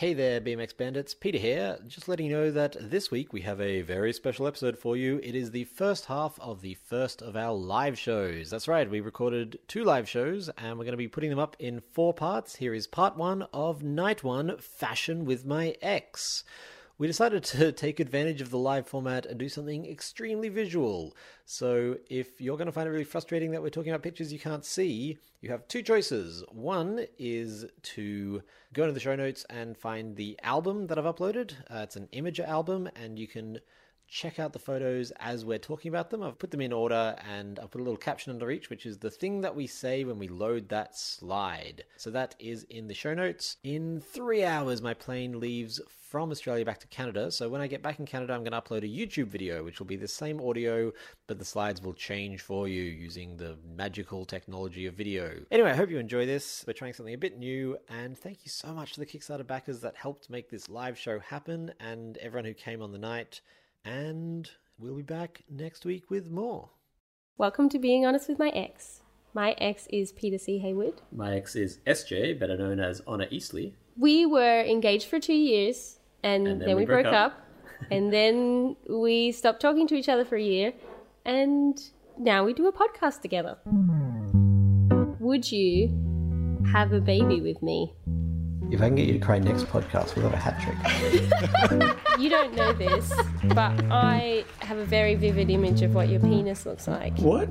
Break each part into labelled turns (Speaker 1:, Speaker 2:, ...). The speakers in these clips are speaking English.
Speaker 1: Hey there, BMX Bandits. Peter here. Just letting you know that this week we have a very special episode for you. It is the first half of the first of our live shows. That's right, we recorded two live shows and we're going to be putting them up in four parts. Here is part one of Night One Fashion with My Ex we decided to take advantage of the live format and do something extremely visual. So, if you're going to find it really frustrating that we're talking about pictures you can't see, you have two choices. One is to go into the show notes and find the album that I've uploaded. Uh, it's an Imgur album, and you can check out the photos as we're talking about them. I've put them in order and I've put a little caption under each, which is the thing that we say when we load that slide. So that is in the show notes. In three hours, my plane leaves from Australia back to Canada. So when I get back in Canada, I'm going to upload a YouTube video, which will be the same audio, but the slides will change for you using the magical technology of video. Anyway, I hope you enjoy this. We're trying something a bit new, and thank you so much to the Kickstarter backers that helped make this live show happen and everyone who came on the night. And we'll be back next week with more.
Speaker 2: Welcome to Being Honest with My Ex. My ex is Peter C. Haywood.
Speaker 3: My ex is SJ, better known as Honor Eastly.
Speaker 2: We were engaged for two years and, and then, then, we, we broke, broke, up, up and then we stopped talking to each other for a year and now we do a podcast together. Would you have a baby with me?
Speaker 1: If I can get you to cry next podcast, we'll have a hat trick.
Speaker 2: you don't know this, but I have a very vivid image of what your penis looks like.
Speaker 1: What?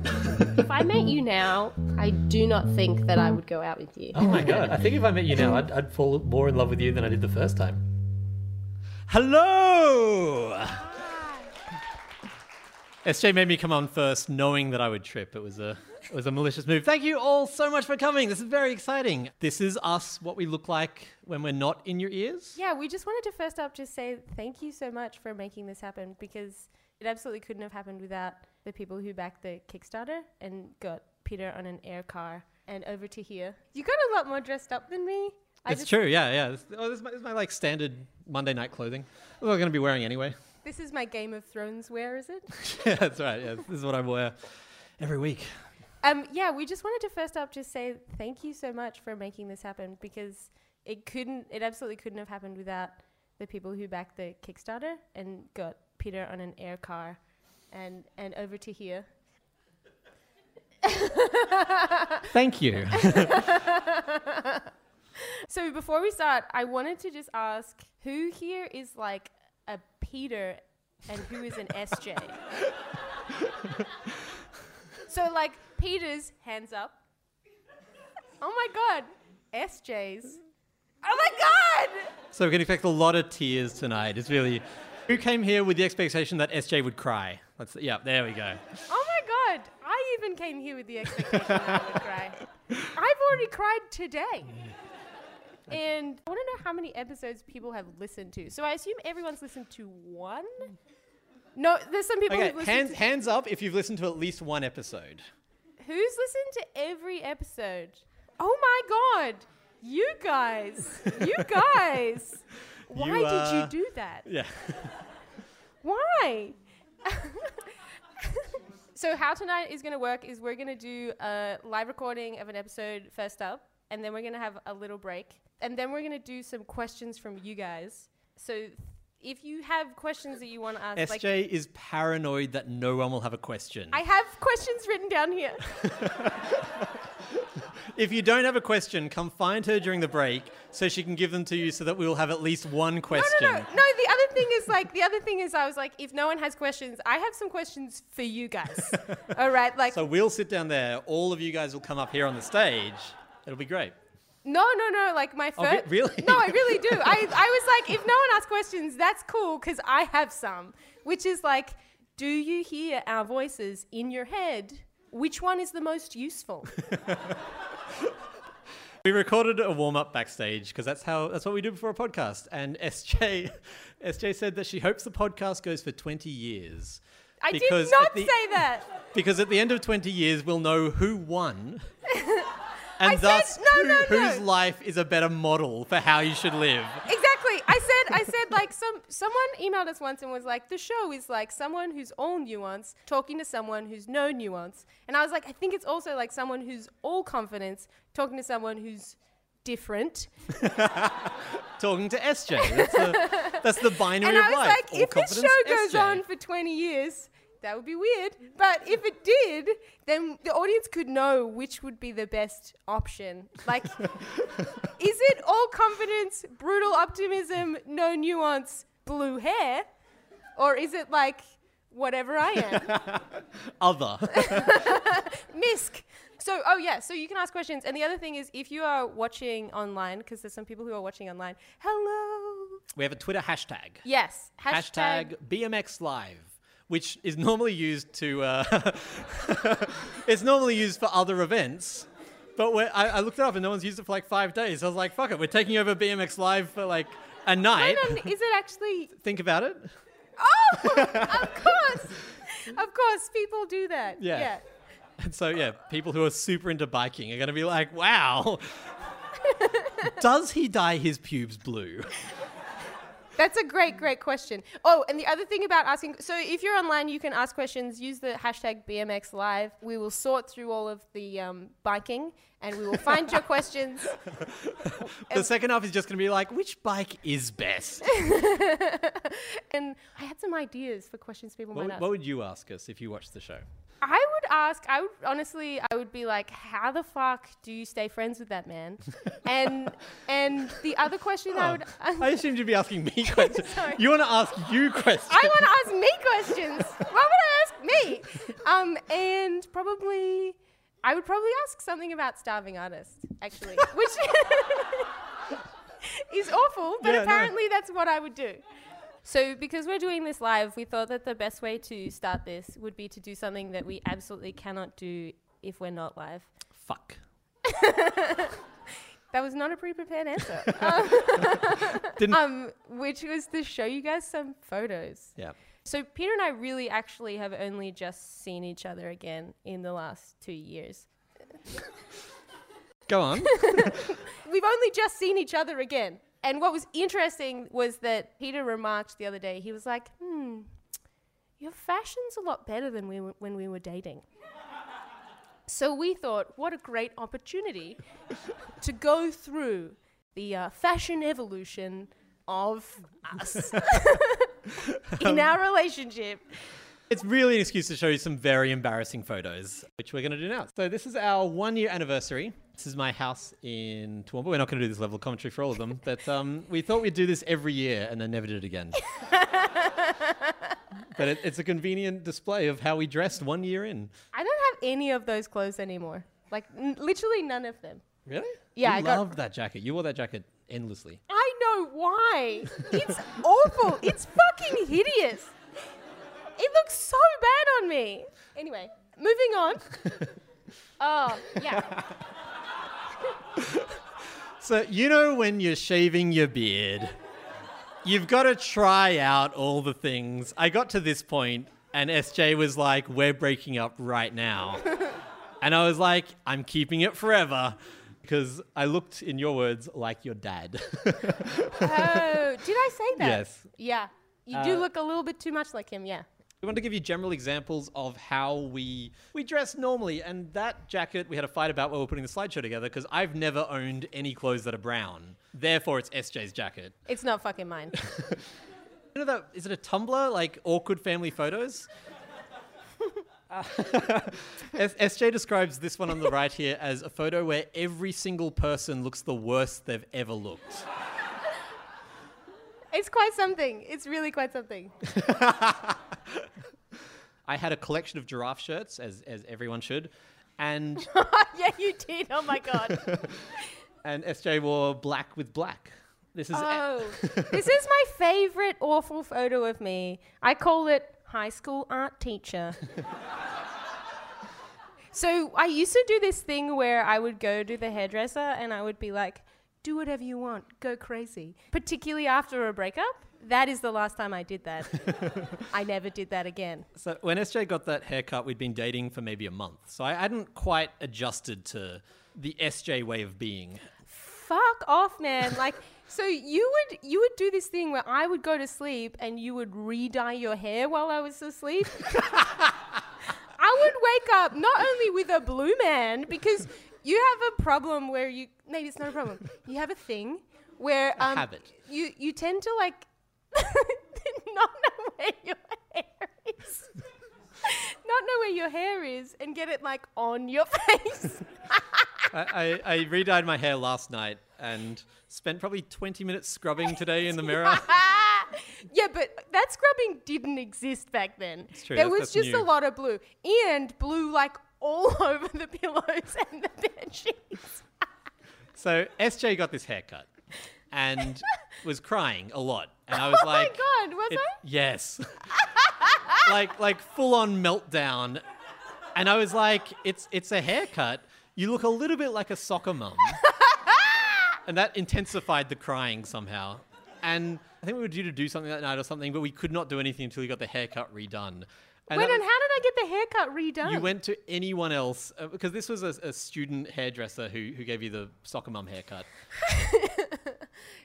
Speaker 2: if I met you now, I do not think that I would go out with you.
Speaker 3: Oh my god! I think if I met you now, I'd, I'd fall more in love with you than I did the first time. Hello! SJ made me come on first, knowing that I would trip. It was a it was a malicious move. Thank you all so much for coming. This is very exciting. This is us, what we look like when we're not in your ears.
Speaker 2: Yeah, we just wanted to first up just say thank you so much for making this happen because it absolutely couldn't have happened without the people who backed the Kickstarter and got Peter on an air car and over to here. You got a lot more dressed up than me.
Speaker 3: I it's true, yeah, yeah. This, oh, this is, my, this is my like standard Monday night clothing. What am I going to be wearing anyway?
Speaker 2: This is my Game of Thrones wear, is it?
Speaker 3: yeah, that's right. Yeah, this is what I wear every week.
Speaker 2: Um, yeah, we just wanted to first up just say thank you so much for making this happen because it couldn't, it absolutely couldn't have happened without the people who backed the Kickstarter and got Peter on an air car and and over to here.
Speaker 3: Thank you.
Speaker 2: so before we start, I wanted to just ask who here is like a Peter and who is an SJ? so like Peter's hands up. Oh my god. SJ's. Oh my god!
Speaker 3: So we can expect a lot of tears tonight. It's really who came here with the expectation that SJ would cry? Let's yeah, there we go.
Speaker 2: Oh my god. I even came here with the expectation that I would cry. I've already cried today. And I want to know how many episodes people have listened to. So I assume everyone's listened to one. No, there's some people.
Speaker 3: Okay, hands hands up if you've listened to at least one episode.
Speaker 2: Who's listened to every episode? Oh my god, you guys, you guys. Why you, uh, did you do that?
Speaker 3: Yeah.
Speaker 2: Why? so how tonight is going to work is we're going to do a live recording of an episode first up, and then we're going to have a little break, and then we're going to do some questions from you guys. So if you have questions that you want to ask,
Speaker 3: SJ like, is paranoid that no one will have a question.
Speaker 2: I have questions written down here.
Speaker 3: if you don't have a question, come find her during the break so she can give them to you so that we will have at least one question.
Speaker 2: No, no, no. No, the other thing is like the other thing is I was like, if no one has questions, I have some questions for you guys. All right, like
Speaker 3: So we'll sit down there, all of you guys will come up here on the stage. It'll be great.
Speaker 2: No, no, no. Like my first.
Speaker 3: Oh, really?
Speaker 2: No, I really do. I, I was like, if no one asks questions, that's cool because I have some. Which is like, do you hear our voices in your head? Which one is the most useful?
Speaker 3: we recorded a warm up backstage because that's how that's what we do before a podcast. And SJ, SJ said that she hopes the podcast goes for twenty years.
Speaker 2: I did not the, say that.
Speaker 3: Because at the end of twenty years, we'll know who won. And
Speaker 2: I
Speaker 3: thus
Speaker 2: said, no,
Speaker 3: who,
Speaker 2: no, no.
Speaker 3: whose life is a better model for how you should live.
Speaker 2: Exactly. I said I said like some someone emailed us once and was like the show is like someone who's all nuance talking to someone who's no nuance. And I was like I think it's also like someone who's all confidence talking to someone who's different.
Speaker 1: Talking to SJ. That's, a, that's the binary
Speaker 2: and
Speaker 1: of
Speaker 2: I was
Speaker 1: life.
Speaker 2: like,
Speaker 1: All
Speaker 2: if this show goes
Speaker 1: SJ.
Speaker 2: on for 20 years, that would be weird. But if it did, then the audience could know which would be the best option. Like, is it all confidence, brutal optimism, no nuance, blue hair? Or is it like whatever I am?
Speaker 1: Other.
Speaker 2: Misk. So, oh yeah, so you can ask questions. And the other thing is, if you are watching online, because there's some people who are watching online, hello.
Speaker 1: we have a Twitter hashtag.
Speaker 2: Yes,
Speaker 1: Hashtag BMX Live. Which is normally used to, uh, it's normally used for other events, but I, I looked it up and no one's used it for like five days. I was like, fuck it, we're taking over BMX Live for like a night.
Speaker 2: On, is it actually
Speaker 1: Think about it.
Speaker 2: Oh, of course. Of course, people do that.
Speaker 1: Yeah.
Speaker 2: Yeah.
Speaker 1: And so, yeah, people who are super into biking are going to be like, wow, does he dye his pubes blue?
Speaker 2: That's a great, great question. Oh, and the other thing about asking so if you're online, you can ask questions, use the hashtag BMX Live. We will sort through all of the um, biking and we will find your questions.
Speaker 1: The second half is just going to be like, which bike is best?
Speaker 2: And I had some ideas for questions people
Speaker 1: What,
Speaker 2: might
Speaker 1: would-
Speaker 2: ask.
Speaker 1: what would you ask us if you watched the show?
Speaker 2: I ask, I would honestly, I would be like, how the fuck do you stay friends with that man? and and the other question I would.
Speaker 1: I assumed you'd be asking me questions. You want to ask you questions?
Speaker 2: I want to ask me questions. Why would I ask me? Um, and probably, I would probably ask something about starving artists, actually, which is awful, but
Speaker 1: Yeah, no.
Speaker 2: apparently that's what I would do. So, because we're doing this live, we thought that the best way to start this would be to do something that we absolutely cannot do if we're not live.
Speaker 1: Fuck.
Speaker 2: That was not a pre-prepared answer.
Speaker 1: Didn't-
Speaker 2: um, which was to show you guys some photos.
Speaker 1: Yeah.
Speaker 2: So Peter and I really actually have only just seen each other again in the last two years.
Speaker 1: Go on.
Speaker 2: We've only just seen each other again. And what was interesting was that Peter remarked the other day, he was like, hmm, your fashion's a lot better than we were, when we were dating. So we thought, what a great opportunity to go through the uh, fashion evolution of us in our relationship.
Speaker 1: It's really an excuse to show you some very embarrassing photos, which we're going to do now. So this is our one year anniversary. This is my house in Toowoomba. We're not going to do this level of commentary for all of them, but um, we thought we'd do this every year and then never did it again. but it, it's a convenient display of how we dressed one year in.
Speaker 2: I don't have any of those clothes anymore. Like n- literally none of them.
Speaker 1: Really?
Speaker 2: Yeah,
Speaker 1: You
Speaker 2: I got-
Speaker 1: loved that jacket. You wore that jacket endlessly.
Speaker 2: I know why. It's awful. It's fucking hideous. It looks so bad on me. Anyway, moving on. Oh, yeah.
Speaker 1: So, you know, when you're shaving your beard, you've got to try out all the things. I got to this point, and SJ was like, We're breaking up right now. and I was like, I'm keeping it forever. Because I looked, in your words, like your dad.
Speaker 2: Oh, did I say that?
Speaker 1: Yes.
Speaker 2: Yeah. You do
Speaker 1: Uh,
Speaker 2: look a little bit too much like him, yeah.
Speaker 1: We want to give you general examples of how we we dress normally, and that jacket we had a fight about while we were putting the slideshow together because I've never owned any clothes that are brown. Therefore, it's SJ's jacket.
Speaker 2: It's not fucking mine.
Speaker 1: You know that? Is it a Tumblr like awkward family photos? Uh, S- SJ describes this one on the right here as a photo where every single person looks the worst they've ever looked.
Speaker 2: it's quite something. It's really quite something.
Speaker 1: I had a collection of giraffe shirts, as as everyone should, and
Speaker 2: yeah, you did. Oh my god.
Speaker 1: and SJ wore black with black. This is
Speaker 2: Oh, this is my favorite awful photo of me. I call it high school art teacher. so I used to do this thing where I would go to the hairdresser and I would be like, do whatever you want, go crazy. Particularly after a breakup. That is the last time I did that. I never did that again.
Speaker 1: So when SJ got that haircut, we'd been dating for maybe a month. So I hadn't quite adjusted to the SJ way of being.
Speaker 2: Fuck off, man. Like, so you would you would do this thing where I would go to sleep and you would re-dye your hair while I was asleep. I would wake up not only with a blue man because you have a problem where you maybe it's not a problem. You have a thing where um,
Speaker 1: habit.
Speaker 2: you you tend to like not know where your hair is, not know where your hair is, and get it like on your face.
Speaker 1: I, I, I redyed my hair last night and spent probably 20 minutes scrubbing today in the mirror.
Speaker 2: yeah, but that scrubbing didn't exist back then.
Speaker 1: It's true,
Speaker 2: There
Speaker 1: that's-
Speaker 2: was
Speaker 1: that's
Speaker 2: just a lot of blue, and blue like all over the pillows and the bed sheets.
Speaker 1: So SJ got this haircut and was crying a lot. And I was
Speaker 2: Oh my God, was
Speaker 1: it-
Speaker 2: I?
Speaker 1: Yes. like like full on meltdown. And I was like, it's it's a haircut. You look a little bit like a soccer mum. and that intensified the crying somehow. And I think we were due to do something that night or something, but we could not do anything until we got the haircut redone. And
Speaker 2: Wait, and
Speaker 1: was-
Speaker 2: how did I get the haircut redone?
Speaker 1: you went to anyone else uh, because this was a, a student hairdresser who, who gave you the soccer mum haircut.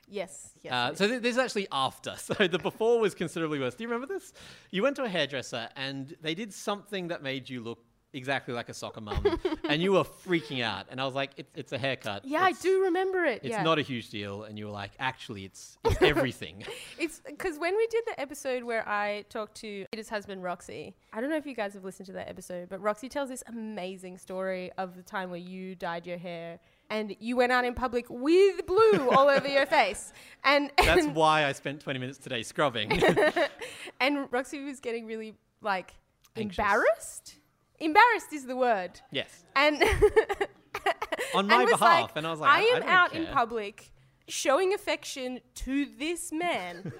Speaker 2: Yes, yes.
Speaker 1: Uh, so th- this is actually after. So the before was considerably worse. Do you remember this? You went to a hairdresser and they did something that made you look exactly like a soccer mum, and you were freaking out. And I was like, it, "It's a haircut.
Speaker 2: yeah, I do remember it.
Speaker 1: It's
Speaker 2: yeah.
Speaker 1: not a huge deal." And you were like, "Actually, it's it's everything."
Speaker 2: It's because when we did the episode where I talked to Peter's husband, Roxy, I don't know if you guys have listened to that episode, but Roxy tells this amazing story of the time where you dyed your hair and you went out in public with blue all over your face. And,
Speaker 1: That's why I spent 20 minutes today scrubbing.
Speaker 2: and Roxy was getting really like
Speaker 1: Anxious.
Speaker 2: embarrassed. Embarrassed is the word.
Speaker 1: yes,
Speaker 2: And
Speaker 1: on my
Speaker 2: and
Speaker 1: behalf.
Speaker 2: like,
Speaker 1: and I was like,
Speaker 2: I
Speaker 1: I,
Speaker 2: am
Speaker 1: don't
Speaker 2: out in public showing affection to this man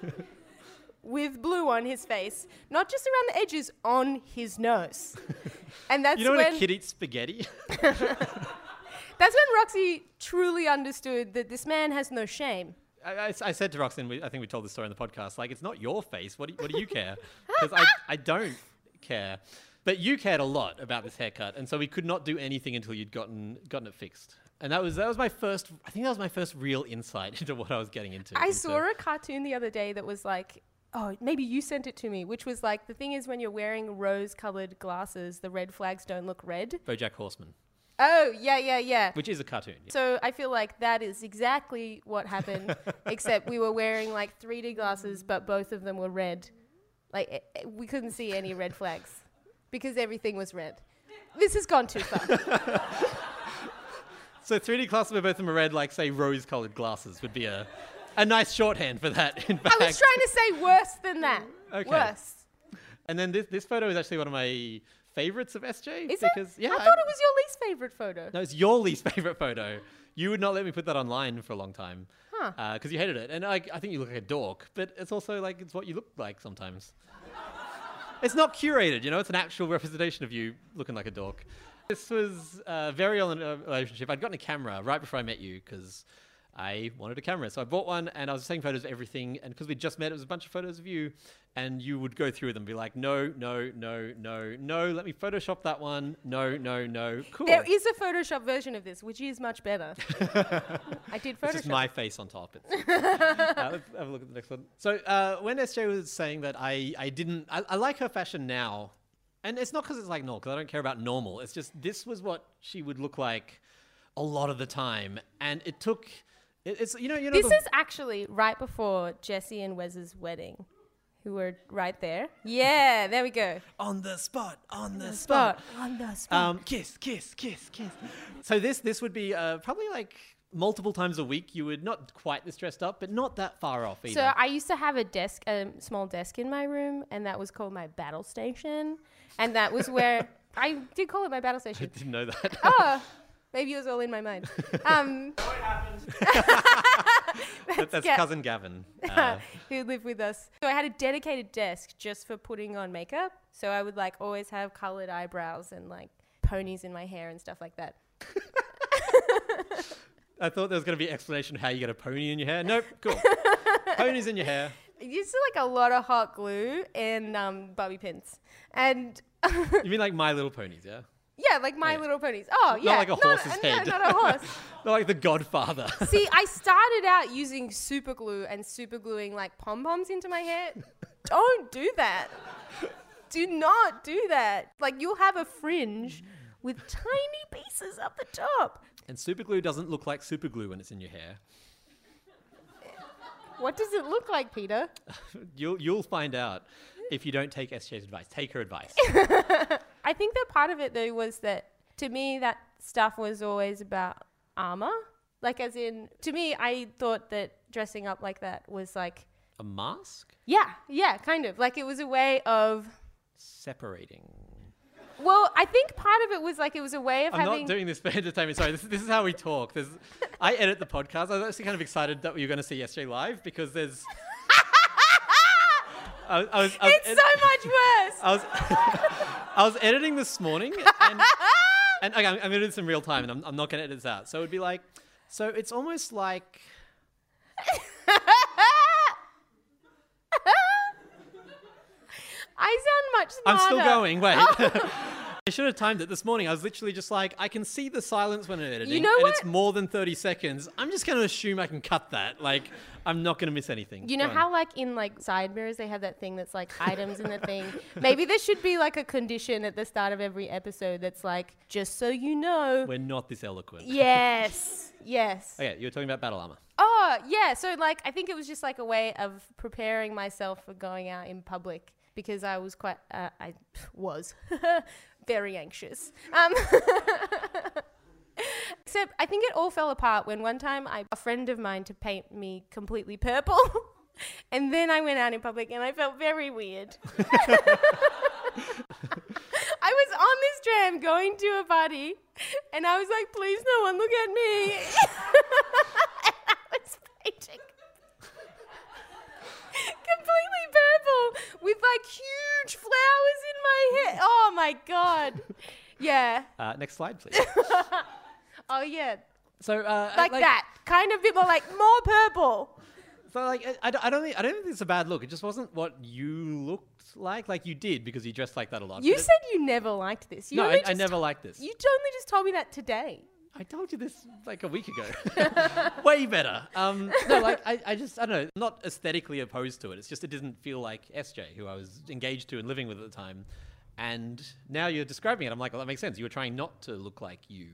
Speaker 2: with blue on his face, not just around the edges, on his nose. And that's
Speaker 1: You know when
Speaker 2: when
Speaker 1: a kid eats spaghetti?
Speaker 2: That's when Roxy truly understood that this man has no shame.
Speaker 1: I, I, I said to Roxanne, we, I think we told this story on the podcast, like, it's not your face. What do, what do you care? Because I, I don't care. But you cared a lot about this haircut, and so we could not do anything until you'd gotten gotten it fixed. And that was that was my first. I think that was my first real insight into what I was getting into.
Speaker 2: I
Speaker 1: into-
Speaker 2: saw a cartoon the other day that was like, oh, maybe you sent it to me, which was like, the thing is when you're wearing rose colored glasses, the red flags don't look red.
Speaker 1: BoJack Horseman,
Speaker 2: Oh, yeah, yeah, yeah.
Speaker 1: which is a cartoon. yeah.
Speaker 2: So I feel like that is exactly what happened, except we were wearing like 3D glasses, but both of them were red. Like eh, eh, we couldn't see any red flags because everything was red. This has gone too far.
Speaker 1: So 3D glasses where both of them are red, like say rose-colored glasses, would be a a nice shorthand for that. In fact,
Speaker 2: I was trying to say worse than that.
Speaker 1: Okay.
Speaker 2: Worse.
Speaker 1: and then this this photo is actually one of my favorites of SJ
Speaker 2: Is
Speaker 1: because
Speaker 2: it?
Speaker 1: yeah,
Speaker 2: I thought it was your least favorite photo.
Speaker 1: No, it's your least favorite photo. You would not let me put that online for a long time.
Speaker 2: Huh.
Speaker 1: Because you hated it. And I, I think you look like a dork, but it's also like it's what you look like sometimes. it's not curated, you know, it's an actual representation of you looking like a dork. This was uh, very early in a relationship. I'd gotten a camera right before I met you because I wanted a camera. So I bought one and I was taking photos of everything. And because we just met, it was a bunch of photos of you. And you would go through them and be like, no, no, no, no, no, let me Photoshop that one. No, no, no. Cool.
Speaker 2: There is a Photoshop version of this, which is much better. I did
Speaker 1: It's
Speaker 2: Photoshop.
Speaker 1: just my face on top. It's, uh, let's have a look at the next one. So uh, when SJ was saying that I, I didn't, I, I like her fashion now. And it's not because it's like normal, because I don't care about normal. It's just this was what she would look like a lot of the time. And it took, it, it's, you know, you know,
Speaker 2: This
Speaker 1: the-
Speaker 2: is actually right before Jesse and Wes's wedding, who were right there. Yeah, there we go.
Speaker 1: on the spot, on the
Speaker 2: Spot
Speaker 1: spot.
Speaker 2: on the spot.
Speaker 1: Um, kiss, kiss, kiss, kiss. So this this would be uh, probably like multiple times a week. You would not quite this dressed up, but not that far off either.
Speaker 2: so I used to have a desk, a small desk in my room, and that was called my battle station, and that was where I did call it my battle station.
Speaker 1: I didn't know that.
Speaker 2: oh, maybe it was all in my mind. Um,
Speaker 1: That- that's
Speaker 2: Ga-
Speaker 1: cousin Gavin. Uh,
Speaker 2: who lived with us. So I had a dedicated desk just for putting on makeup. So I would like always have colored eyebrows and like ponies in my hair and stuff like that.
Speaker 1: I thought there was going to be an explanation of how you get a pony in your hair. Nope, cool. Ponies in your hair.
Speaker 2: Used to like a lot of hot glue and um, bobby pins. And
Speaker 1: You mean like My Little Ponies, yeah?
Speaker 2: Yeah, like My
Speaker 1: Yeah.
Speaker 2: Little Ponies. Oh, yeah.
Speaker 1: Not like a
Speaker 2: not-
Speaker 1: horse's
Speaker 2: no,
Speaker 1: head.
Speaker 2: not a horse.
Speaker 1: Not like The Godfather.
Speaker 2: See, I started out using super glue and super gluing like pom poms into my hair. Don't do that. Do not do that. Like you'll have a fringe with tiny pieces up the top.
Speaker 1: And super glue doesn't look like super glue when it's in your hair.
Speaker 2: What does it look like, Peter?
Speaker 1: You'll you'll find out if you don't take SJ's advice. Take her advice.
Speaker 2: I think that part of it though was that to me that stuff was always about armor. Like as in to me I thought that dressing up like that was like
Speaker 1: A mask
Speaker 2: yeah, yeah, kind of. Like it was a way of
Speaker 1: separating.
Speaker 2: well, I think part of it was like it was a way of
Speaker 1: I'm
Speaker 2: having
Speaker 1: not doing this for entertainment. Sorry, this, this is how we talk. There's, I edit the podcast. I was actually kind of excited that you're going to see yesterday live because there's. I, was- I was, I was
Speaker 2: It's
Speaker 1: ed-
Speaker 2: so much worse.
Speaker 1: I was, I was editing this morning, and, and okay, I'm, I'm to do this in real time, and I'm, I'm not to edit this out. So it would be like, so it's almost like
Speaker 2: I sound much
Speaker 1: I'm still going. Wait. I should have timed it this morning. I was literally just like, I can see the silence when I'm editing,
Speaker 2: know
Speaker 1: and
Speaker 2: what?
Speaker 1: it's more than 30 seconds. I'm just going to assume I can cut that. Like, I'm not going to miss anything.
Speaker 2: You know
Speaker 1: Go on.
Speaker 2: how like in like side mirrors they have that thing that's like items in the thing. Maybe there should be like a condition at the start of every episode that's like just so you know.
Speaker 1: we're not this eloquent?
Speaker 2: Yes. Yes.
Speaker 1: Okay, you were talking about battle armor.
Speaker 2: Oh, yeah. So like I think it was just like a way of preparing myself for going out in public because I was quite uh, I was very anxious. Um Except I think it all fell apart when one time I a friend of mine to paint me completely purple. and then I went out in public and I felt very weird. I was on this tram going to a party and I was like, please no one look at me. and I was painting completely with like huge flowers in my hair. Oh my god. Yeah.
Speaker 1: Uh, next slide, please.
Speaker 2: Oh yeah.
Speaker 1: so, uh,
Speaker 2: Like, that. Kind of bit more like more purple.
Speaker 1: So, like, I, I don't- I don't think I don't think it's a bad look. It just wasn't what you looked like. Like you did because you dressed like that a lot.
Speaker 2: You said you never liked this. You
Speaker 1: no, I, I never liked this.
Speaker 2: You only just told me that today.
Speaker 1: I told you this like a week ago. Way better. Um, no, like I, I just I don't know. Not aesthetically opposed to it. It's just it didn't feel like SJ, who I was engaged to and living with at the time. And now you're describing it. I'm like, well, that makes sense. You were trying not to look like you.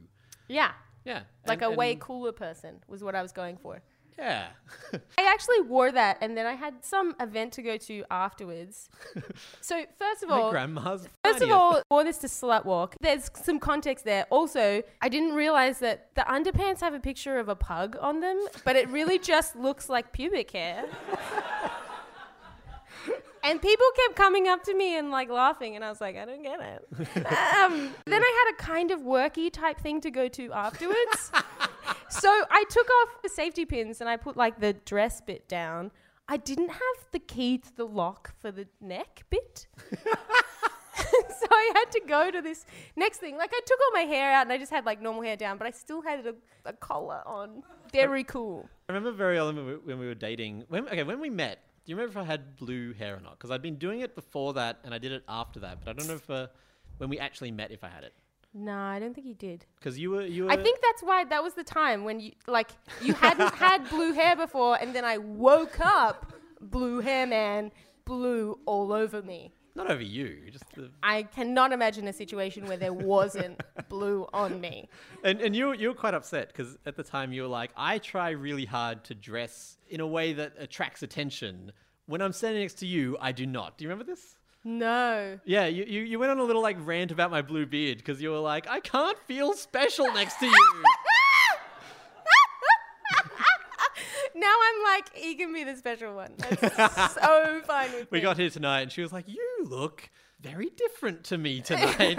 Speaker 2: Yeah.
Speaker 1: Yeah.
Speaker 2: Like
Speaker 1: and-
Speaker 2: a way cooler person was what I was going for.
Speaker 1: Yeah.
Speaker 2: I actually wore that and then I had some event to go to afterwards. so first of
Speaker 1: My
Speaker 2: all,
Speaker 1: grandma's.
Speaker 2: First of
Speaker 1: 90th.
Speaker 2: all, wore this to slut walk. There's some context there. Also, I didn't realize that the underpants have a picture of a pug on them, but it really just looks like pubic hair. and people kept coming up to me and like laughing, and I was like, I don't get it. um, then I had a kind of worky type thing to go to afterwards. so I took off the safety pins and I put like the dress bit down. I didn't have the key to the lock for the neck bit. so I had to go to this next thing. Like I took all my hair out and I just had like normal hair down, but I still had a, a collar on. Very cool.
Speaker 1: I remember very early when we, when we were dating. When, okay, when we met, do you remember if I had blue hair or not? Because I'd been doing it before that, and I did it after that. But I don't know if uh, when we actually met, if I had it.
Speaker 2: No, I don't think you did.
Speaker 1: Because you were you were.
Speaker 2: I think that's why that was the time when you like you hadn't had blue hair before, and then I woke up, blue hair man, blue all over me.
Speaker 1: Not over you. Just the,
Speaker 2: I cannot imagine a situation where there wasn't blue on me.
Speaker 1: and and you were- you were quite upset because at the time you were like, I try really hard to dress in a way that attracts attention. When I'm standing next to you, I do not. Do you remember this?
Speaker 2: No.
Speaker 1: Yeah, you, you, you went on a little like rant about my blue beard because you were like, I can't feel special next to you.
Speaker 2: now I'm like, he can be the special one. That's so fine with
Speaker 1: we
Speaker 2: me.
Speaker 1: got here tonight and she was like, You look very different to me tonight.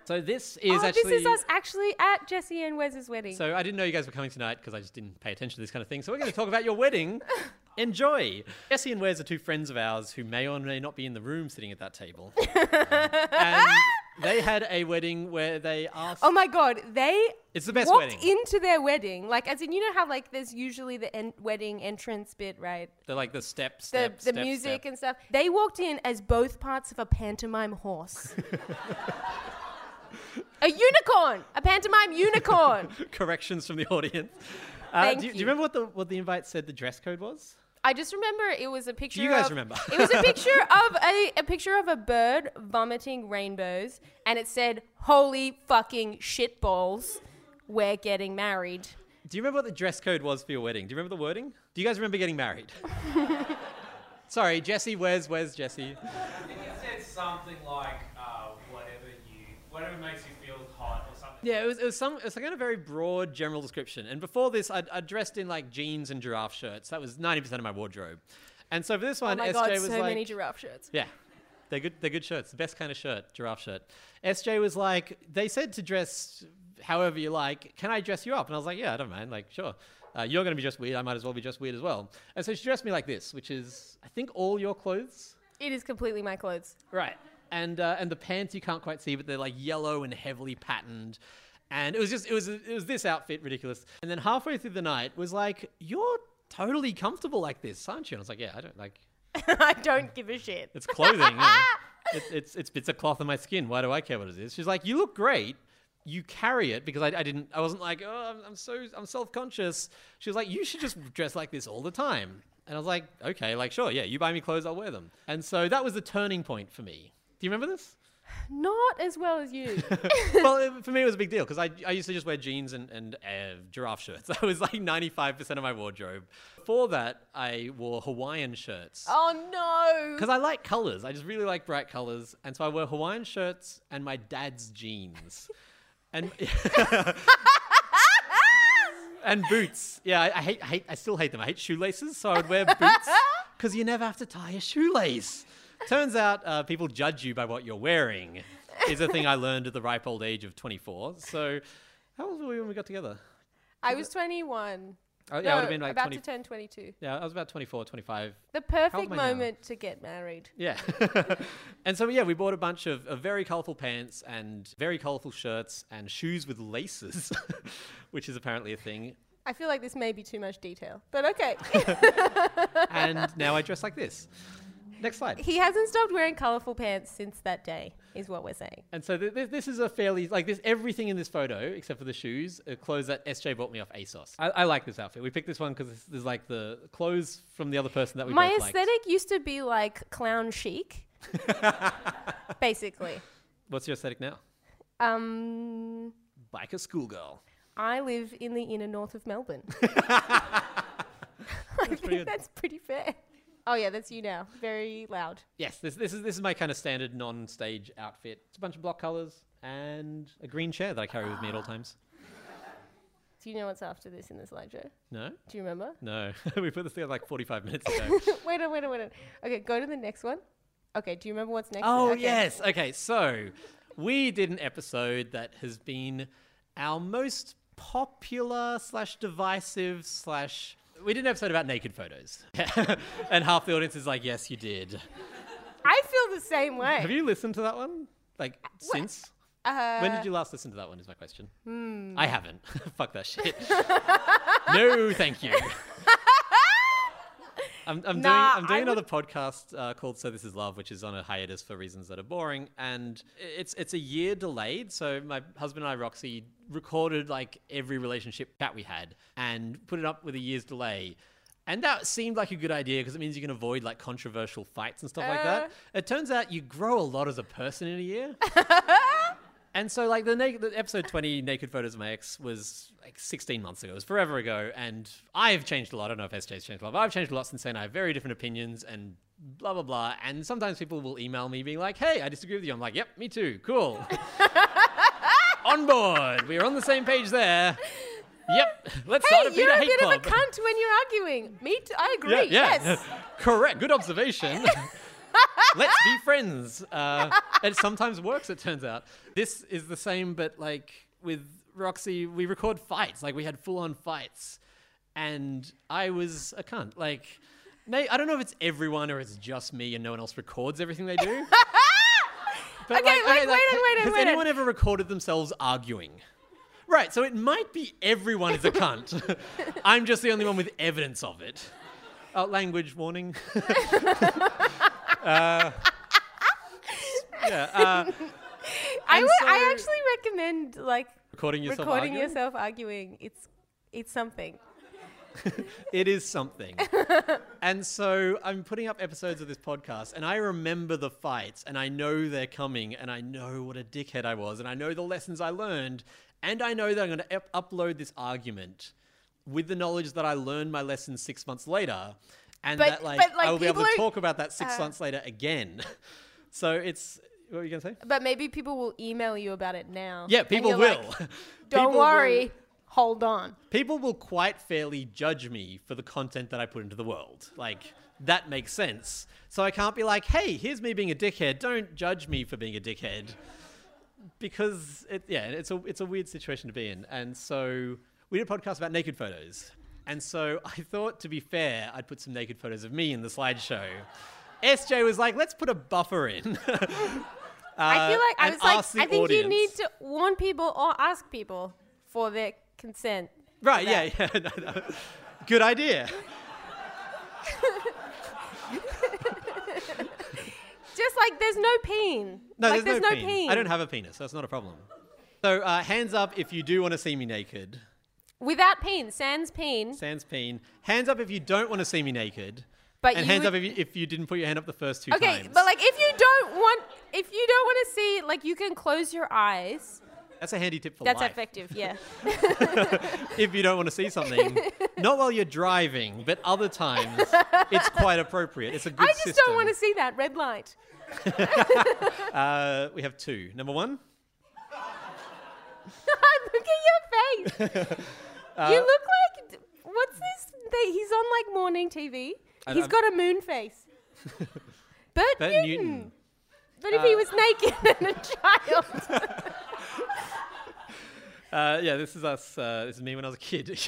Speaker 1: so this is
Speaker 2: oh,
Speaker 1: actually.
Speaker 2: this is us actually at Jesse and Wes's wedding.
Speaker 1: So I didn't know you guys were coming tonight because I just didn't pay attention to this kind of thing. So we're going to talk about your wedding. Enjoy. Jesse and Wes are two friends of ours who may or may not be in the room sitting at that table. Um, and they had a wedding where they asked.
Speaker 2: oh my god, they
Speaker 1: It's the best
Speaker 2: walked
Speaker 1: wedding.
Speaker 2: into their wedding like as in you know how like there's usually the en- wedding entrance bit right
Speaker 1: They're like the step,
Speaker 2: the
Speaker 1: step,
Speaker 2: the
Speaker 1: step,
Speaker 2: music
Speaker 1: step.
Speaker 2: and stuff they walked in as both parts of a pantomime horse a unicorn a pantomime unicorn
Speaker 1: corrections from the audience. Uh,
Speaker 2: Thank
Speaker 1: do, you, do
Speaker 2: you.
Speaker 1: you remember what the what the invite said the dress code was?
Speaker 2: I just remember it was a picture.
Speaker 1: you guys
Speaker 2: of-
Speaker 1: remember?
Speaker 2: It was a picture of a, a picture of a bird vomiting rainbows, and it said "Holy fucking shitballs," we're getting married.
Speaker 1: Do you remember what the dress code was for your wedding? Do you remember the wording? Do you guys remember getting married? Sorry, Jesse. Where's where's Jesse?
Speaker 4: I think it said something like uh, whatever you, whatever makes you feel hot or something.
Speaker 1: Yeah, it was, it was some. It was like a very broad general description. And before this, I I dressed in like jeans and giraffe shirts. That was ninety percent of my wardrobe. And so for this
Speaker 2: Oh
Speaker 1: one,
Speaker 2: my
Speaker 1: SJ
Speaker 2: god,
Speaker 1: was
Speaker 2: so
Speaker 1: like,
Speaker 2: many giraffe shirts.
Speaker 1: Yeah. They're good they're good shirts. The best kind of shirt, giraffe shirt. SJ was like they said to dress however you like. Can I dress you up? And I was like, Yeah, I don't mind. Like, sure. Uh, you're going to be just weird. I might as well be just weird as well. And so she dressed me like this, which is, I think, all your clothes.
Speaker 2: It is completely my clothes.
Speaker 1: Right. And uh, and the pants you can't quite see, but they're like yellow and heavily patterned. And it was just it was it was this outfit ridiculous. And then halfway through the night was like, You're totally comfortable like this, aren't you? And I was like, Yeah, I don't like
Speaker 2: I don't give a shit.
Speaker 1: it's clothing. know. It's, it's it's bits of cloth on my skin. Why do I care what it is? She's like, you look great. You carry it because I, I didn't. I wasn't like, oh, I'm, I'm so I'm self conscious. She was like, you should just dress like this all the time. And I was like, okay, like sure, yeah. You buy me clothes, I'll wear them. And so that was the turning point for me. Do you remember this?
Speaker 2: Not as well as you.
Speaker 1: well, it, for me, it was a big deal because I, I used to just wear jeans and, and uh, giraffe shirts. That was like 95% of my wardrobe. Before that, I wore Hawaiian shirts.
Speaker 2: oh no.
Speaker 1: Because I like colors. I just really like bright colors. And so I wear Hawaiian shirts and my dad's jeans. And and boots. Yeah, I, I hate, I hate, I still hate them. I hate shoelaces, so I would wear boots because you never have to tie a shoelace. Turns out uh, people judge you by what you're wearing. Is a thing I learned at the ripe old age of 24. So, how old were we when we got together?
Speaker 2: I was 21.
Speaker 1: Oh, yeah,
Speaker 2: no,
Speaker 1: I would have been like
Speaker 2: about
Speaker 1: 20.
Speaker 2: to turn 22.
Speaker 1: Yeah, I was about 24, 25.
Speaker 2: The perfect moment to get married.
Speaker 1: Yeah. and so, yeah, we bought a bunch of, of very colorful pants and very colorful shirts and shoes with laces, which is apparently a thing.
Speaker 2: I feel like this may be too much detail, but okay.
Speaker 1: And now I dress like this. Next slide.
Speaker 2: he hasn't stopped wearing colorful pants since that day, is what we're saying.
Speaker 1: And so th- th- this is a fairly like this. Everything in this photo, except for the shoes, are clothes that SJ bought me off ASOS. I, I like this outfit. We picked this one because there's like the clothes from the other person that we
Speaker 2: My
Speaker 1: both liked.
Speaker 2: aesthetic used to be like clown chic, basically.
Speaker 1: What's your aesthetic now?
Speaker 2: Um,
Speaker 1: Biker schoolgirl.
Speaker 2: I live in the inner north of Melbourne. I
Speaker 1: pretty
Speaker 2: think
Speaker 1: good.
Speaker 2: that's pretty fair. Oh yeah, that's you now. Very loud.
Speaker 1: Yes, this, this is this is my kind of standard non-stage outfit. It's a bunch of block colors and a green chair that I carry with me at all times.
Speaker 2: Do you know what's after this in the slideshow?
Speaker 1: No,
Speaker 2: Do you remember?
Speaker 1: no, we put this together like 45 minutes ago.
Speaker 2: wait on, wait on, wait on. Okay, go to the next one. Okay, do you remember what's next?
Speaker 1: oh
Speaker 2: Okay.
Speaker 1: yes, okay. So we did an episode that has been our most popular slash divisive slash. We did an episode about naked photos, and half the audience is like, "Yes, you did."
Speaker 2: I feel the same way.
Speaker 1: Have you listened to that one? Like since?
Speaker 2: Uh,
Speaker 1: When did you last listen to that one? Is my question. I haven't. Fuck that shit. no, thank you. I'm, I'm
Speaker 2: Nah,
Speaker 1: doing I'm doing
Speaker 2: I
Speaker 1: another podcast uh, called "So This Is Love," which is on a hiatus for reasons that are boring, and it's it's a year delayed. So my husband and I, Roxy, recorded like every relationship chat we had and put it up with a year's delay. And that seemed like a good idea because it means you can avoid like controversial fights and stuff like
Speaker 2: Uh.
Speaker 1: that. It turns out you grow a lot as a person in a year. And so, like the, naked, the episode twenty, naked photos of my ex was like sixteen months ago. It was forever ago, and I've changed a lot. I don't know if SJ's changed a lot, but I've changed a lot since then. I have very different opinions and blah blah blah. And sometimes people will email me being like, "Hey, I disagree with you." I'm like, "Yep, me too. Cool." on board. We're on the same page there. Yep. Let's
Speaker 2: hey,
Speaker 1: start a Peter
Speaker 2: you're a
Speaker 1: Hate
Speaker 2: bit
Speaker 1: Club.
Speaker 2: of a cunt when you're arguing. Me, too. I agree.
Speaker 1: Yeah, yeah.
Speaker 2: Yes.
Speaker 1: Correct. Good observation. Let's be friends. Uh, it sometimes works, it turns out. This is the same, but like with Roxy, we record fights. Like we had full on fights. And I was a cunt. Like, may, I don't know if it's everyone or it's just me and no one else records everything they do. But
Speaker 2: Okay, like, wait on, wait on,
Speaker 1: Has
Speaker 2: wait on.
Speaker 1: anyone ever recorded themselves arguing? Right, so it might be everyone is a cunt. I'm just the only one with evidence of it. Uh, language warning. uh, yeah, uh,
Speaker 2: I would. I actually recommend like
Speaker 1: recording yourself
Speaker 2: recording
Speaker 1: arguing?
Speaker 2: yourself arguing. It's it's something.
Speaker 1: It is something. and so I'm putting up episodes of this podcast, and I remember the fights, and I know they're coming, and I know what a dickhead I was, and I know the lessons I learned, and I know that I'm going to up- upload this argument with the knowledge that I learned my lesson six months later, and
Speaker 2: But-
Speaker 1: that like,
Speaker 2: but, like,
Speaker 1: I will be able to
Speaker 2: are-
Speaker 1: talk about that six
Speaker 2: uh,
Speaker 1: months later again. so it's what were you going to say?
Speaker 2: But maybe people will email you about it now.
Speaker 1: Yeah, people will.
Speaker 2: like, Don't
Speaker 1: People will-
Speaker 2: worry. Hold on.
Speaker 1: people will quite fairly judge me for the content that I put into the world. Like, that makes sense. So I can't be like, hey, here's me being a dickhead. Don't judge me for being a dickhead. Because, it, yeah, it's a, it's a weird situation to be in. And so we did a podcast about naked photos. And so I thought, to be fair, I'd put some naked photos of me in the slideshow. SJ was like, let's put a buffer in.
Speaker 2: I feel like I was like, I think you need to warn people or ask people for their consent.
Speaker 1: Right, yeah, yeah. no, no. Good idea.
Speaker 2: Just like there's no peen.
Speaker 1: No,
Speaker 2: like,
Speaker 1: there's,
Speaker 2: no,
Speaker 1: no, peen. I don't have a penis, so that's not a problem. So, uh, hands up if you do want to see me naked.
Speaker 2: Without pain, sans pain.
Speaker 1: Sans pain. Hands up if you don't want to see me naked.
Speaker 2: But
Speaker 1: and hands
Speaker 2: would-
Speaker 1: up if you, if you didn't put your hand up the first two
Speaker 2: Okay,
Speaker 1: times.
Speaker 2: Okay, but like if you don't want, if you don't want to see, like you can close your eyes.
Speaker 1: that's a handy tip for life.
Speaker 2: That's
Speaker 1: life.
Speaker 2: effective. Yeah.
Speaker 1: If you don't want to see something, not while you're driving, but other times, it's quite appropriate. It's a good
Speaker 2: I just
Speaker 1: system.
Speaker 2: don't want to see that red light.
Speaker 1: Uh, we have two. Number one.
Speaker 2: Look
Speaker 1: Uh,
Speaker 2: you look like what's this? Thing? He's on like morning TV. He's
Speaker 1: I'm-
Speaker 2: got a moon face. Bert,
Speaker 1: Bert
Speaker 2: Newton.
Speaker 1: Newton.
Speaker 2: But if he
Speaker 1: Uh,
Speaker 2: was naked and a child,
Speaker 1: Uh, yeah, this is us. Uh, this is me when I was a kid.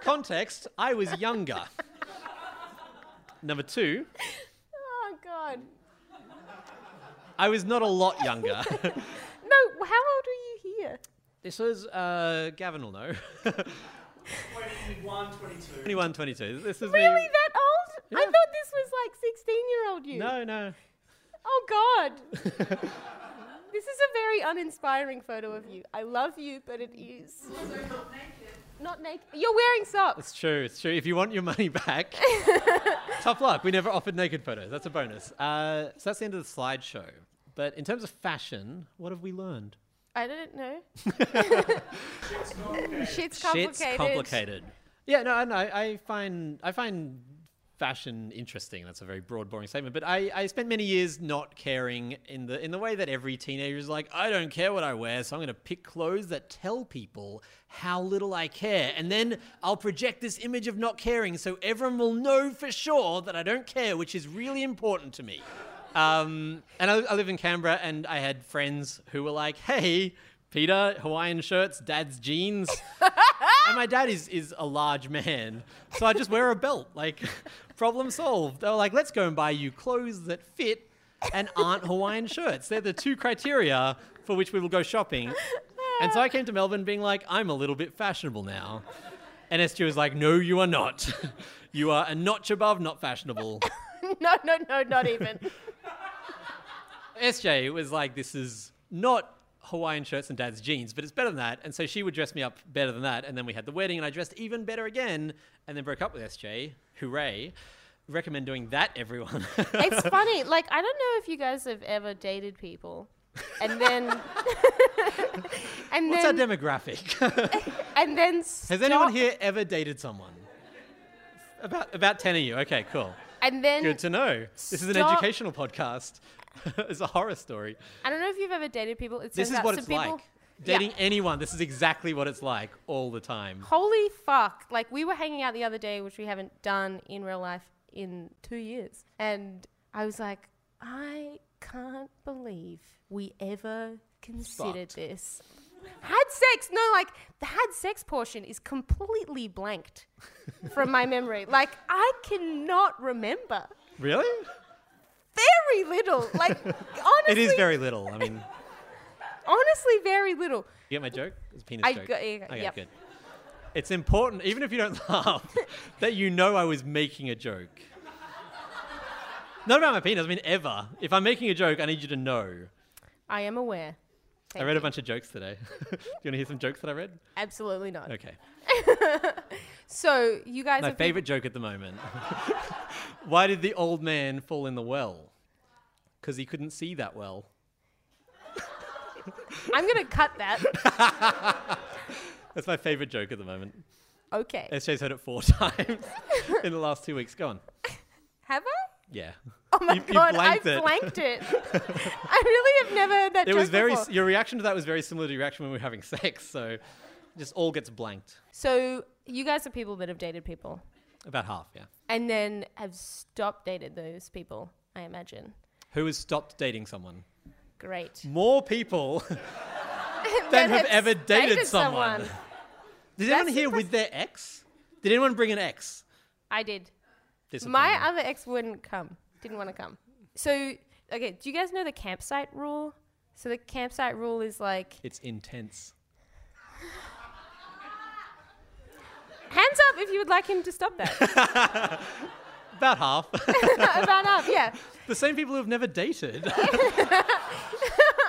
Speaker 1: Context: I was younger. Number two,
Speaker 2: oh god.
Speaker 1: I was not a lot younger.
Speaker 2: No, how old were you here?
Speaker 1: This was uh, Gavin will know.
Speaker 4: 21, 22.
Speaker 1: 21, 22. This is
Speaker 2: Really,
Speaker 1: me.
Speaker 2: that old? I thought this was like sixteen-year-old you.
Speaker 1: No, no.
Speaker 2: Oh god. this is a very uninspiring photo of you. I love you, but it is. Not naked. You're wearing socks.
Speaker 1: It's true. It's true. If you want your money back, tough luck. We never offered naked photos. That's a bonus. Uh, so that's the end of the slideshow. But in terms of fashion, what have we learned?
Speaker 2: I don't know. Shit's complicated.
Speaker 1: Shit's complicated. Yeah, no, no. I, I find I find fashion interesting. That's a very broad, boring statement. But I, I spent many years not caring in the in the way that every teenager is like, I don't care what I wear, so I'm going to pick clothes that tell people how little I care, and then I'll project this image of not caring, so everyone will know for sure that I don't care, which is really important to me. Um, and I, I live in Canberra, and I had friends who were like, "Hey, Peter, Hawaiian shirts, dad's jeans." and my dad is is a large man, so I just wear a belt. Like, problem solved. They were like, "Let's go and buy you clothes that fit and aren't Hawaiian shirts." They're the two criteria for which we will go shopping. And so I came to Melbourne, being like, "I'm a little bit fashionable now." And SJ was like, "No, you are not. you are a notch above not fashionable."
Speaker 2: no, no, no, not even.
Speaker 1: SJ was like, this is not Hawaiian shirts and dad's jeans, but it's better than that. And so she would dress me up better than that. And then we had the wedding, and I dressed even better again, and then broke up with SJ. Hooray. Recommend doing that, everyone.
Speaker 2: it's funny. Like I don't know if you guys have ever dated people, and then and
Speaker 1: What's our demographic?
Speaker 2: and then
Speaker 1: Has anyone here ever dated someone? About about 10 of you. Okay, cool.
Speaker 2: And then
Speaker 1: Good to know. This is an educational podcast. it's a horror story.
Speaker 2: I don't know if you've ever dated people. It
Speaker 1: This is what it's
Speaker 2: people,
Speaker 1: like.
Speaker 2: Yeah.
Speaker 1: Dating anyone, this is exactly what it's like all the time.
Speaker 2: Holy fuck! Like we were hanging out the other day, which we haven't done in real life in two years, and I was like, I can't believe we ever considered
Speaker 1: Fucked.
Speaker 2: this. Had sex? No, like the had sex portion is completely blanked from my memory. Like I cannot remember.
Speaker 1: Really?
Speaker 2: Very little. Like honestly,
Speaker 1: It is very little. I mean,
Speaker 2: honestly very little.
Speaker 1: You get my joke? It's a penis
Speaker 2: I
Speaker 1: joke.
Speaker 2: got- yeah,
Speaker 1: okay,
Speaker 2: yep.
Speaker 1: good. It's important, even if you don't laugh, that you know I was making a joke. Not about my penis, I mean ever. If I'm making a joke, I need you to know.
Speaker 2: I am aware.
Speaker 1: I
Speaker 2: Thank
Speaker 1: read a bunch of jokes today. Do you want to hear some jokes that I read?
Speaker 2: Absolutely not.
Speaker 1: Okay.
Speaker 2: So you guys
Speaker 1: My
Speaker 2: have been-
Speaker 1: favorite joke at the moment. Why did the old man fall in the well? Because he couldn't see that well.
Speaker 2: I'm gonna cut that.
Speaker 1: That's my favorite joke at the moment.
Speaker 2: Okay.
Speaker 1: SJ's heard it four times in the last two weeks. Go on.
Speaker 2: Have I?
Speaker 1: Yeah.
Speaker 2: Oh my
Speaker 1: You- you
Speaker 2: god,
Speaker 1: blanked
Speaker 2: I
Speaker 1: it.
Speaker 2: blanked it. I really have never heard that
Speaker 1: It
Speaker 2: joke
Speaker 1: was very.
Speaker 2: before.
Speaker 1: Your reaction to that was very similar to your reaction when we were having sex. So, just all gets blanked.
Speaker 2: So you guys are people that have dated people,
Speaker 1: About half, yeah.
Speaker 2: and then have stopped dated those people. I imagine.
Speaker 1: Who has stopped dating someone?
Speaker 2: Great.
Speaker 1: More people than have ever dated, someone.
Speaker 2: someone.
Speaker 1: Did anyone
Speaker 2: That's
Speaker 1: here with their ex? Did anyone bring an ex?
Speaker 2: I did. My
Speaker 1: Disappointing.
Speaker 2: other ex wouldn't come. Didn't want to come. So okay, do you guys know the campsite rule? So the campsite rule is like
Speaker 1: It's intense.
Speaker 2: hands up if you would like him to stop that.
Speaker 1: About half.
Speaker 2: About up, yeah.
Speaker 1: the same people who've never dated.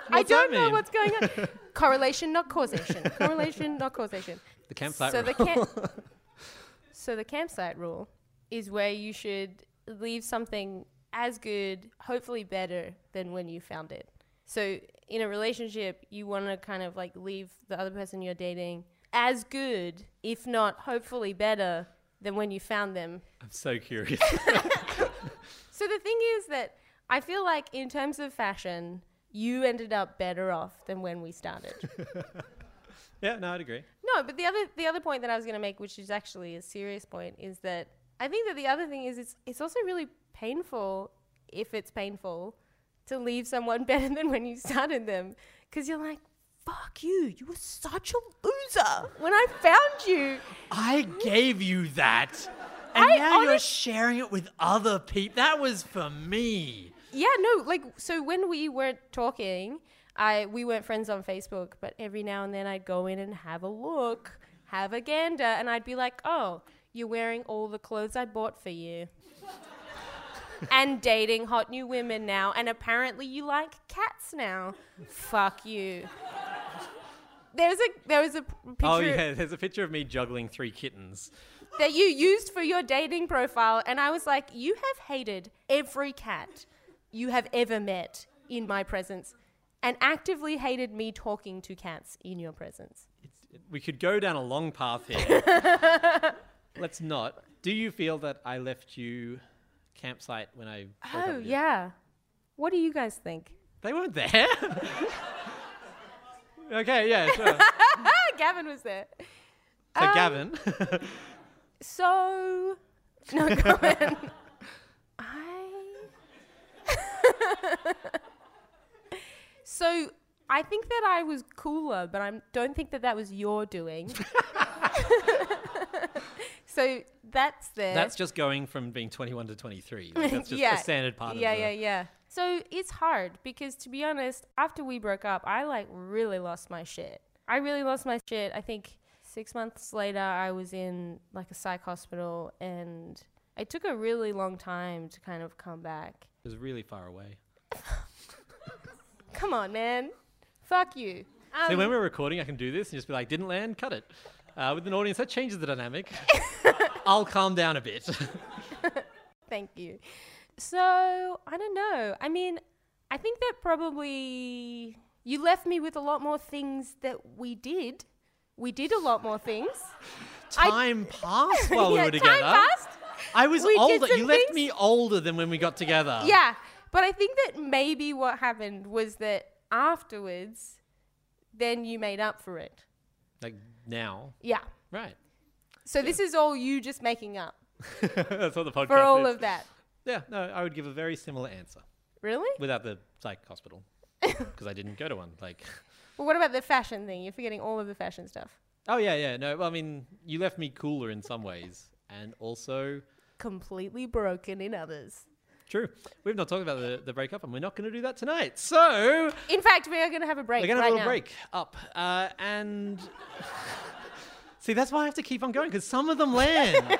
Speaker 2: I don't know what's going on. Correlation, not causation. Correlation, not causation.
Speaker 1: the campsite
Speaker 2: so the
Speaker 1: rule.
Speaker 2: so the campsite rule is where you should leave something as good, hopefully better than when you found it. So in a relationship, you want to kind of like leave the other person you're dating as good, if not hopefully better than when you found them.
Speaker 1: I'm so curious.
Speaker 2: So the thing is that I feel like in terms of fashion, you ended up better off than when we started.
Speaker 1: yeah, no, I'd agree.
Speaker 2: No, but the other the other point that I was going to make, which is actually a serious point, is that I think that the other thing is it's it's also really painful if it's painful to leave someone better than when you started them, because you're like, fuck you, you were such a loser when I found you.
Speaker 1: I gave you that. And
Speaker 2: I
Speaker 1: now you're sharing it with other people. That was for me.
Speaker 2: Yeah, no, like so when we weren't talking, I we weren't friends on Facebook, but every now and then I'd go in and have a look, have a gander, and I'd be like, "Oh, you're wearing all the clothes I bought for you." and dating hot new women now, and apparently you like cats now. Fuck you. There's a there was a p- oh, picture
Speaker 1: Oh yeah, there's a picture of me juggling three kittens.
Speaker 2: that you used for your dating profile, and I was like, you have hated every cat you have ever met in my presence, and actively hated me talking to cats in your presence.
Speaker 1: It's, we could go down a long path here. Let's not. Do you feel that I left you campsite when I?
Speaker 2: Oh yeah. What do you guys think?
Speaker 1: They weren't there. okay, yeah, sure.
Speaker 2: Gavin was there.
Speaker 1: So
Speaker 2: Um,
Speaker 1: Gavin,
Speaker 2: So no comment. I. so I think that I was cooler, but I don't think that that was your doing. so that's there.
Speaker 1: that's just going from being 21 to 23. Like, that's just a standard part
Speaker 2: yeah,
Speaker 1: of the.
Speaker 2: yeah, yeah. So it's hard because to be honest, after we broke up, I like really lost my shit. I really lost my shit. I think six months later, I was in like a psych hospital, and it took a really long time to kind of come back.
Speaker 1: It was really far away.
Speaker 2: Come on, man. Fuck you. Um,
Speaker 1: See, when we're recording, I can do this and just be like, didn't land, cut it. Uh, with an audience, that changes the dynamic. I'll calm down a bit.
Speaker 2: Thank you. So, I don't know. I mean, I think that probably you left me with a lot more things that we did. We did a lot more things. I-
Speaker 1: Time passed while we were together.
Speaker 2: Time passed.
Speaker 1: I was
Speaker 2: We
Speaker 1: older. You left
Speaker 2: things.
Speaker 1: me older than when we got together.
Speaker 2: Yeah, but I think that maybe what happened was that afterwards, then you made up for it.
Speaker 1: Like now.
Speaker 2: Yeah.
Speaker 1: Right.
Speaker 2: So this is all you just making up
Speaker 1: That's what the podcast
Speaker 2: for all
Speaker 1: is.
Speaker 2: of that.
Speaker 1: Yeah, no, I would give a very similar answer
Speaker 2: Really?
Speaker 1: without the psych hospital because I didn't go to one. Like,
Speaker 2: Well, what about the fashion thing? You're forgetting all of the fashion stuff.
Speaker 1: oh yeah, yeah, no. Well, I mean, you left me cooler in some ways, and also
Speaker 2: Completely broken in others.
Speaker 1: true. We've not talked about the, the breakup, and we're not going to do that tonight. So
Speaker 2: In fact, we are going to have a break
Speaker 1: we're going to
Speaker 2: right
Speaker 1: have a
Speaker 2: now.
Speaker 1: little break up, uh, and see that's why I have to keep on going because some of them land.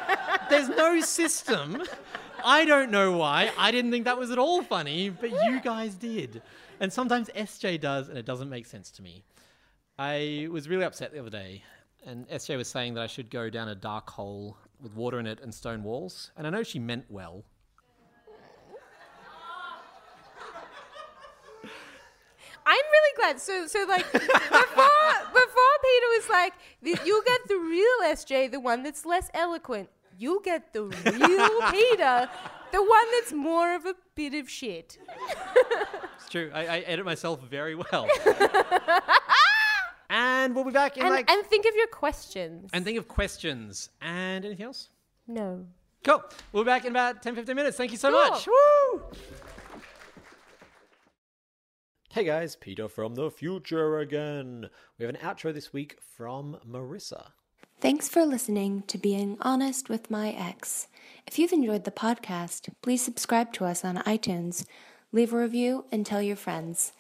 Speaker 1: There's no system. I don't know why. I didn't think that was at all funny, but you guys did. And sometimes SJ does, and it doesn't make sense to me. I was really upset the other day, and SJ was saying that I should go down a dark hole with water in it and stone walls. And I know she meant well.
Speaker 2: I'm really glad. So, so like before, before Peter was like, "You'll get the real SJ, the one that's less eloquent. You'll get the real Peter, the one that's more of a bit of shit."
Speaker 5: it's true. I, I edit myself very well. and we'll be back in
Speaker 2: and,
Speaker 5: like
Speaker 2: and think of your questions.
Speaker 5: and think of questions and anything else.
Speaker 2: no.
Speaker 5: Cool. We'll be back in about 10, 15 minutes. Thank you so
Speaker 2: Cool.
Speaker 5: much. Woo!
Speaker 1: Hey guys, Peter from the future again. We have an outro this week from Marissa.
Speaker 6: Thanks for listening to Being Honest with My Ex. If you've enjoyed the podcast, please subscribe to us on iTunes, leave a review, and tell your friends.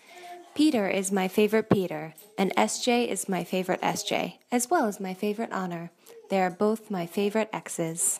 Speaker 6: Peter is my favorite Peter, and SJ is my favorite SJ, as well as my favorite Honor. They are both my favorite exes.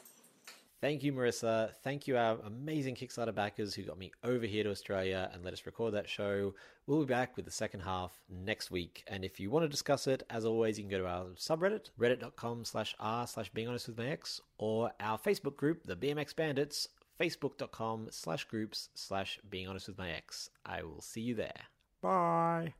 Speaker 1: Thank you, Marissa. Thank you, our amazing Kickstarter backers who got me over here to Australia and let us record that show. We'll be back with the second half next week. And if you want to discuss it, as always, you can go to our subreddit, reddit.com slash r slash being honest with my ex, or our Facebook group, the BMX Bandits, facebook.com slash groups slash being honest with my ex. I will see you there. Bye.